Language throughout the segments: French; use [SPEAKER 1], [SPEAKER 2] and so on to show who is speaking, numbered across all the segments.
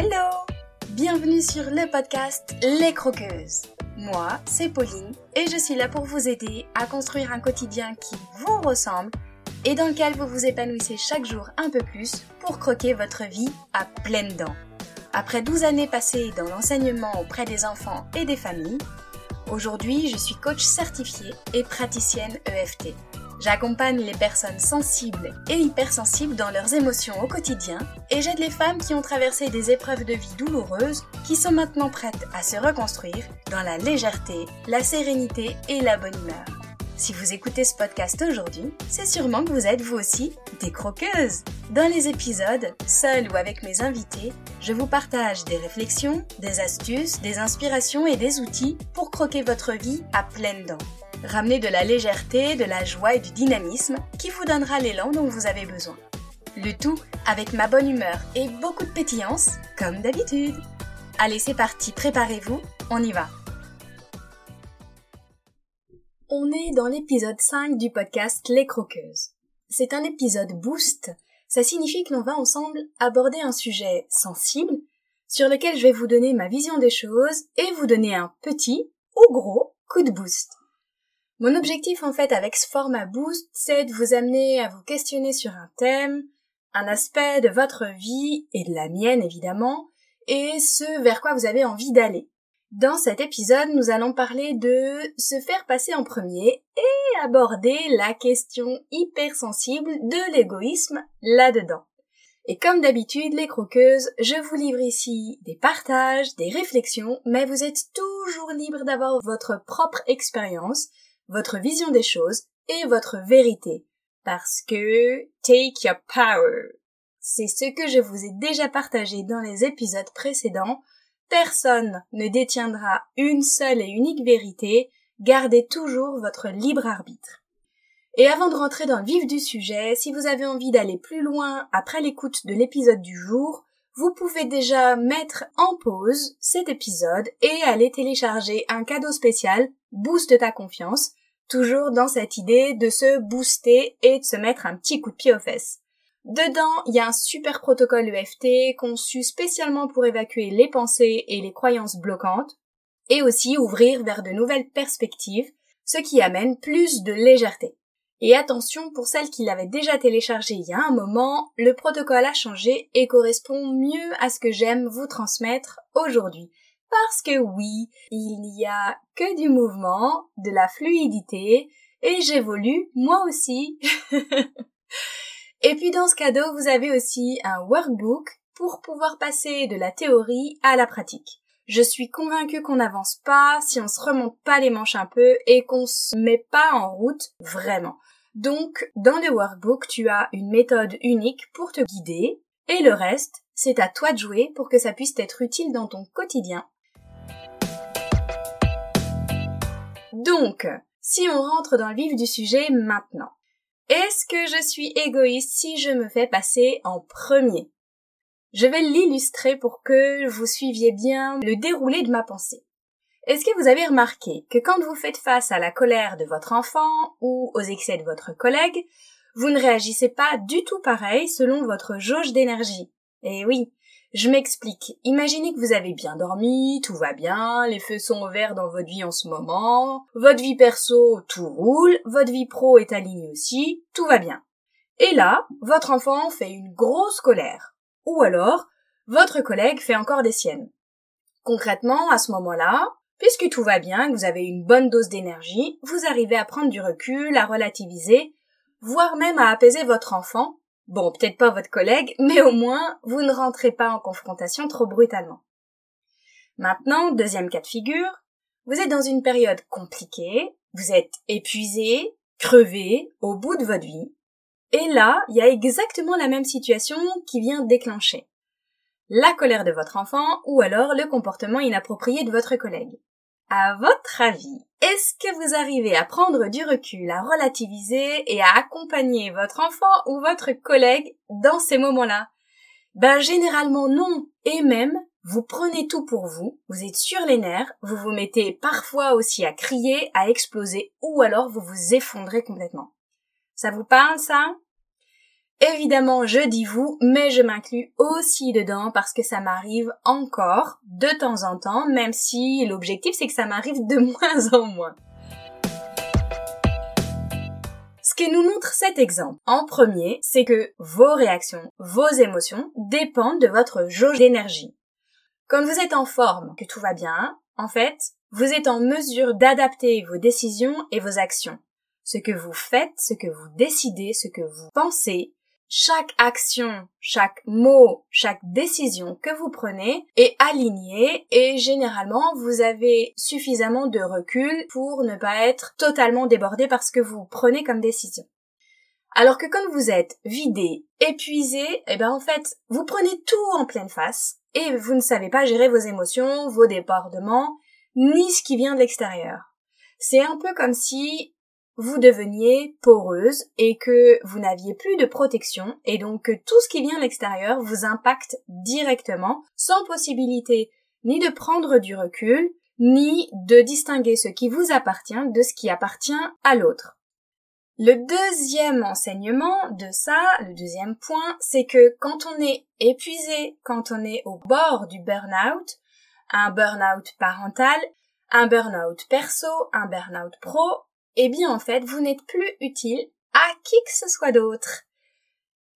[SPEAKER 1] Hello Bienvenue sur le podcast Les Croqueuses. Moi, c'est Pauline et je suis là pour vous aider à construire un quotidien qui vous ressemble et dans lequel vous vous épanouissez chaque jour un peu plus pour croquer votre vie à pleines dents. Après 12 années passées dans l'enseignement auprès des enfants et des familles, aujourd'hui je suis coach certifiée et praticienne EFT. J'accompagne les personnes sensibles et hypersensibles dans leurs émotions au quotidien et j'aide les femmes qui ont traversé des épreuves de vie douloureuses qui sont maintenant prêtes à se reconstruire dans la légèreté, la sérénité et la bonne humeur. Si vous écoutez ce podcast aujourd'hui, c'est sûrement que vous êtes vous aussi des croqueuses. Dans les épisodes, seul ou avec mes invités, je vous partage des réflexions, des astuces, des inspirations et des outils pour croquer votre vie à pleines dents. Ramenez de la légèreté, de la joie et du dynamisme qui vous donnera l'élan dont vous avez besoin. Le tout avec ma bonne humeur et beaucoup de pétillance, comme d'habitude. Allez, c'est parti, préparez-vous, on y va. On est dans l'épisode 5 du podcast Les Croqueuses. C'est un épisode boost, ça signifie que l'on va ensemble aborder un sujet sensible sur lequel je vais vous donner ma vision des choses et vous donner un petit ou gros coup de boost. Mon objectif en fait avec ce format boost, c'est de vous amener à vous questionner sur un thème, un aspect de votre vie et de la mienne évidemment, et ce vers quoi vous avez envie d'aller. Dans cet épisode, nous allons parler de se faire passer en premier et aborder la question hypersensible de l'égoïsme là-dedans. Et comme d'habitude, les croqueuses, je vous livre ici des partages, des réflexions, mais vous êtes toujours libre d'avoir votre propre expérience votre vision des choses et votre vérité. Parce que take your power. C'est ce que je vous ai déjà partagé dans les épisodes précédents. Personne ne détiendra une seule et unique vérité. Gardez toujours votre libre arbitre. Et avant de rentrer dans le vif du sujet, si vous avez envie d'aller plus loin après l'écoute de l'épisode du jour, vous pouvez déjà mettre en pause cet épisode et aller télécharger un cadeau spécial Boost ta confiance toujours dans cette idée de se booster et de se mettre un petit coup de pied aux fesses. Dedans, il y a un super protocole EFT conçu spécialement pour évacuer les pensées et les croyances bloquantes, et aussi ouvrir vers de nouvelles perspectives, ce qui amène plus de légèreté. Et attention, pour celles qui l'avaient déjà téléchargé il y a un moment, le protocole a changé et correspond mieux à ce que j'aime vous transmettre aujourd'hui. Parce que oui, il n'y a que du mouvement, de la fluidité, et j'évolue moi aussi. et puis dans ce cadeau, vous avez aussi un workbook pour pouvoir passer de la théorie à la pratique. Je suis convaincue qu'on n'avance pas si on se remonte pas les manches un peu et qu'on se met pas en route vraiment. Donc, dans le workbook, tu as une méthode unique pour te guider et le reste, c'est à toi de jouer pour que ça puisse être utile dans ton quotidien Donc, si on rentre dans le vif du sujet maintenant, est-ce que je suis égoïste si je me fais passer en premier? Je vais l'illustrer pour que vous suiviez bien le déroulé de ma pensée. Est-ce que vous avez remarqué que quand vous faites face à la colère de votre enfant ou aux excès de votre collègue, vous ne réagissez pas du tout pareil selon votre jauge d'énergie? Eh oui, je m'explique. Imaginez que vous avez bien dormi, tout va bien, les feux sont ouverts dans votre vie en ce moment, votre vie perso, tout roule, votre vie pro est alignée aussi, tout va bien. Et là, votre enfant fait une grosse colère. Ou alors, votre collègue fait encore des siennes. Concrètement, à ce moment-là, puisque tout va bien, que vous avez une bonne dose d'énergie, vous arrivez à prendre du recul, à relativiser, voire même à apaiser votre enfant Bon, peut-être pas votre collègue, mais au moins, vous ne rentrez pas en confrontation trop brutalement. Maintenant, deuxième cas de figure, vous êtes dans une période compliquée, vous êtes épuisé, crevé, au bout de votre vie, et là, il y a exactement la même situation qui vient déclencher. La colère de votre enfant ou alors le comportement inapproprié de votre collègue. À votre avis, est-ce que vous arrivez à prendre du recul, à relativiser et à accompagner votre enfant ou votre collègue dans ces moments-là? Ben généralement non. Et même, vous prenez tout pour vous, vous êtes sur les nerfs, vous vous mettez parfois aussi à crier, à exploser, ou alors vous vous effondrez complètement. Ça vous parle ça? Évidemment, je dis vous, mais je m'inclus aussi dedans parce que ça m'arrive encore de temps en temps, même si l'objectif c'est que ça m'arrive de moins en moins. Ce que nous montre cet exemple, en premier, c'est que vos réactions, vos émotions dépendent de votre jauge d'énergie. Quand vous êtes en forme, que tout va bien, en fait, vous êtes en mesure d'adapter vos décisions et vos actions. Ce que vous faites, ce que vous décidez, ce que vous pensez, chaque action, chaque mot, chaque décision que vous prenez est alignée et généralement vous avez suffisamment de recul pour ne pas être totalement débordé par ce que vous prenez comme décision. Alors que quand vous êtes vidé, épuisé, eh ben en fait, vous prenez tout en pleine face et vous ne savez pas gérer vos émotions, vos débordements, ni ce qui vient de l'extérieur. C'est un peu comme si vous deveniez poreuse et que vous n'aviez plus de protection et donc que tout ce qui vient de l'extérieur vous impacte directement sans possibilité ni de prendre du recul ni de distinguer ce qui vous appartient de ce qui appartient à l'autre. Le deuxième enseignement de ça, le deuxième point, c'est que quand on est épuisé, quand on est au bord du burn-out, un burn-out parental, un burn-out perso, un burn-out pro, eh bien en fait, vous n'êtes plus utile à qui que ce soit d'autre.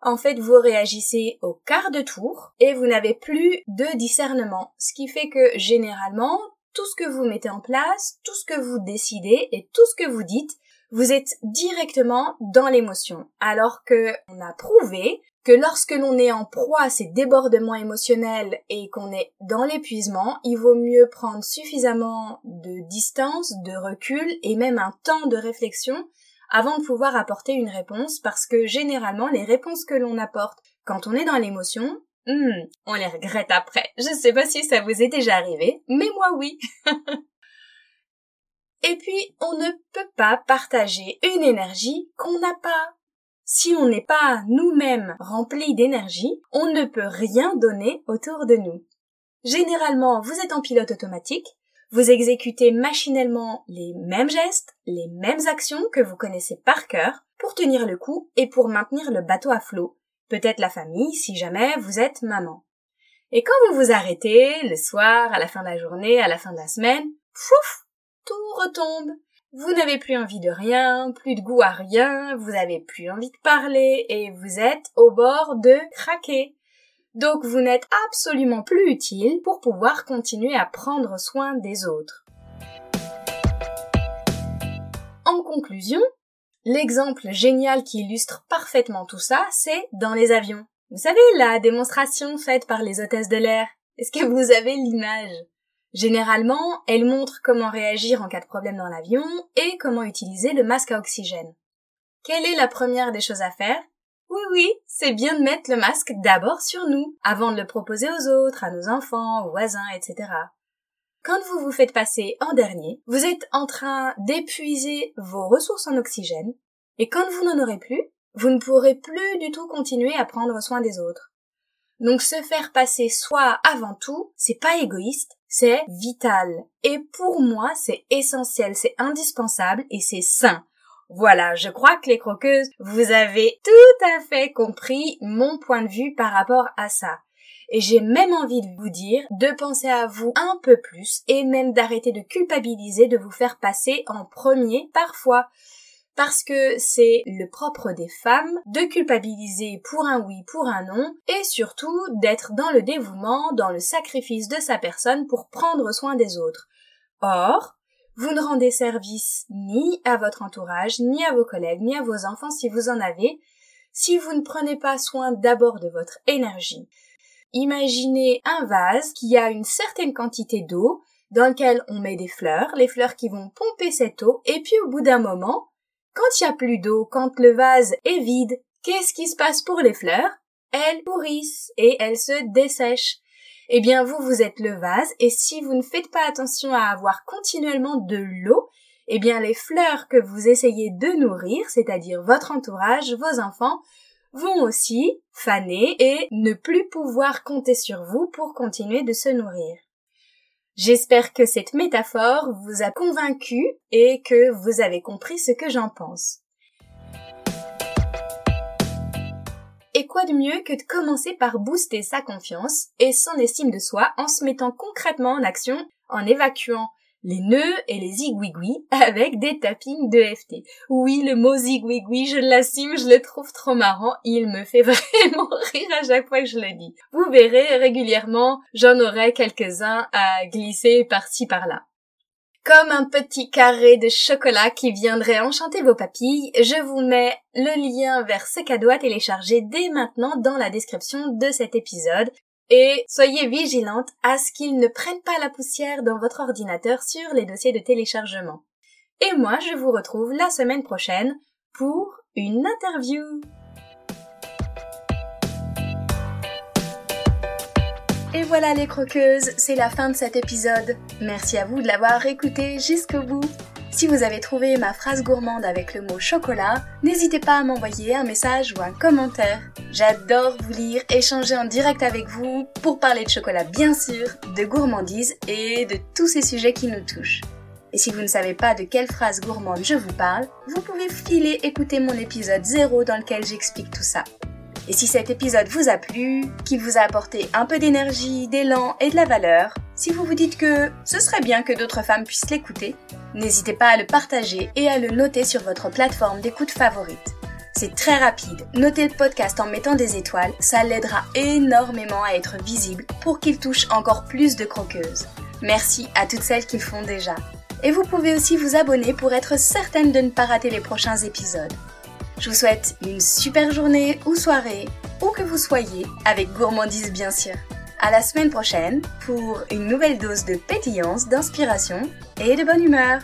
[SPEAKER 1] En fait, vous réagissez au quart de tour et vous n'avez plus de discernement, ce qui fait que généralement, tout ce que vous mettez en place, tout ce que vous décidez et tout ce que vous dites, vous êtes directement dans l'émotion. Alors que on a prouvé que lorsque l'on est en proie à ces débordements émotionnels et qu'on est dans l'épuisement, il vaut mieux prendre suffisamment de distance, de recul et même un temps de réflexion avant de pouvoir apporter une réponse parce que généralement les réponses que l'on apporte quand on est dans l'émotion, hmm, on les regrette après. Je sais pas si ça vous est déjà arrivé, mais moi oui. et puis, on ne peut pas partager une énergie qu'on n'a pas. Si on n'est pas nous-mêmes remplis d'énergie, on ne peut rien donner autour de nous. Généralement, vous êtes en pilote automatique, vous exécutez machinalement les mêmes gestes, les mêmes actions que vous connaissez par cœur pour tenir le coup et pour maintenir le bateau à flot. Peut-être la famille si jamais vous êtes maman. Et quand vous vous arrêtez, le soir, à la fin de la journée, à la fin de la semaine, pouf, tout retombe. Vous n'avez plus envie de rien, plus de goût à rien, vous n'avez plus envie de parler et vous êtes au bord de craquer. Donc vous n'êtes absolument plus utile pour pouvoir continuer à prendre soin des autres. En conclusion, l'exemple génial qui illustre parfaitement tout ça, c'est dans les avions. Vous savez, la démonstration faite par les hôtesses de l'air. Est-ce que vous avez l'image? Généralement, elle montre comment réagir en cas de problème dans l'avion et comment utiliser le masque à oxygène. Quelle est la première des choses à faire? Oui, oui, c'est bien de mettre le masque d'abord sur nous, avant de le proposer aux autres, à nos enfants, aux voisins, etc. Quand vous vous faites passer en dernier, vous êtes en train d'épuiser vos ressources en oxygène, et quand vous n'en aurez plus, vous ne pourrez plus du tout continuer à prendre soin des autres. Donc se faire passer soi avant tout, c'est pas égoïste, c'est vital. Et pour moi, c'est essentiel, c'est indispensable et c'est sain. Voilà, je crois que les croqueuses, vous avez tout à fait compris mon point de vue par rapport à ça. Et j'ai même envie de vous dire de penser à vous un peu plus et même d'arrêter de culpabiliser de vous faire passer en premier parfois parce que c'est le propre des femmes de culpabiliser pour un oui, pour un non, et surtout d'être dans le dévouement, dans le sacrifice de sa personne pour prendre soin des autres. Or, vous ne rendez service ni à votre entourage, ni à vos collègues, ni à vos enfants si vous en avez, si vous ne prenez pas soin d'abord de votre énergie. Imaginez un vase qui a une certaine quantité d'eau, dans lequel on met des fleurs, les fleurs qui vont pomper cette eau, et puis au bout d'un moment, quand il n'y a plus d'eau, quand le vase est vide, qu'est-ce qui se passe pour les fleurs? Elles pourrissent et elles se dessèchent. Eh bien, vous, vous êtes le vase, et si vous ne faites pas attention à avoir continuellement de l'eau, eh bien, les fleurs que vous essayez de nourrir, c'est-à-dire votre entourage, vos enfants, vont aussi faner et ne plus pouvoir compter sur vous pour continuer de se nourrir. J'espère que cette métaphore vous a convaincu et que vous avez compris ce que j'en pense. Et quoi de mieux que de commencer par booster sa confiance et son estime de soi en se mettant concrètement en action, en évacuant les nœuds et les zigouigouis avec des tappings de FT. Oui, le mot zigouigui, je l'assume, je le trouve trop marrant, il me fait vraiment rire à chaque fois que je le dis. Vous verrez régulièrement, j'en aurai quelques-uns à glisser par-ci par-là. Comme un petit carré de chocolat qui viendrait enchanter vos papilles, je vous mets le lien vers ce cadeau à télécharger dès maintenant dans la description de cet épisode et soyez vigilante à ce qu'ils ne prennent pas la poussière dans votre ordinateur sur les dossiers de téléchargement. Et moi, je vous retrouve la semaine prochaine pour une interview. Et voilà les croqueuses, c'est la fin de cet épisode. Merci à vous de l'avoir écouté jusqu'au bout. Si vous avez trouvé ma phrase gourmande avec le mot chocolat, n'hésitez pas à m'envoyer un message ou un commentaire. J'adore vous lire, échanger en direct avec vous pour parler de chocolat bien sûr, de gourmandise et de tous ces sujets qui nous touchent. Et si vous ne savez pas de quelle phrase gourmande je vous parle, vous pouvez filer écouter mon épisode 0 dans lequel j'explique tout ça. Et si cet épisode vous a plu, qu'il vous a apporté un peu d'énergie, d'élan et de la valeur, si vous vous dites que ce serait bien que d'autres femmes puissent l'écouter, n'hésitez pas à le partager et à le noter sur votre plateforme d'écoute favorite. C'est très rapide. Notez le podcast en mettant des étoiles, ça l'aidera énormément à être visible pour qu'il touche encore plus de croqueuses. Merci à toutes celles qui le font déjà. Et vous pouvez aussi vous abonner pour être certaine de ne pas rater les prochains épisodes. Je vous souhaite une super journée ou soirée, où que vous soyez, avec gourmandise bien sûr. À la semaine prochaine pour une nouvelle dose de pétillance, d'inspiration et de bonne humeur.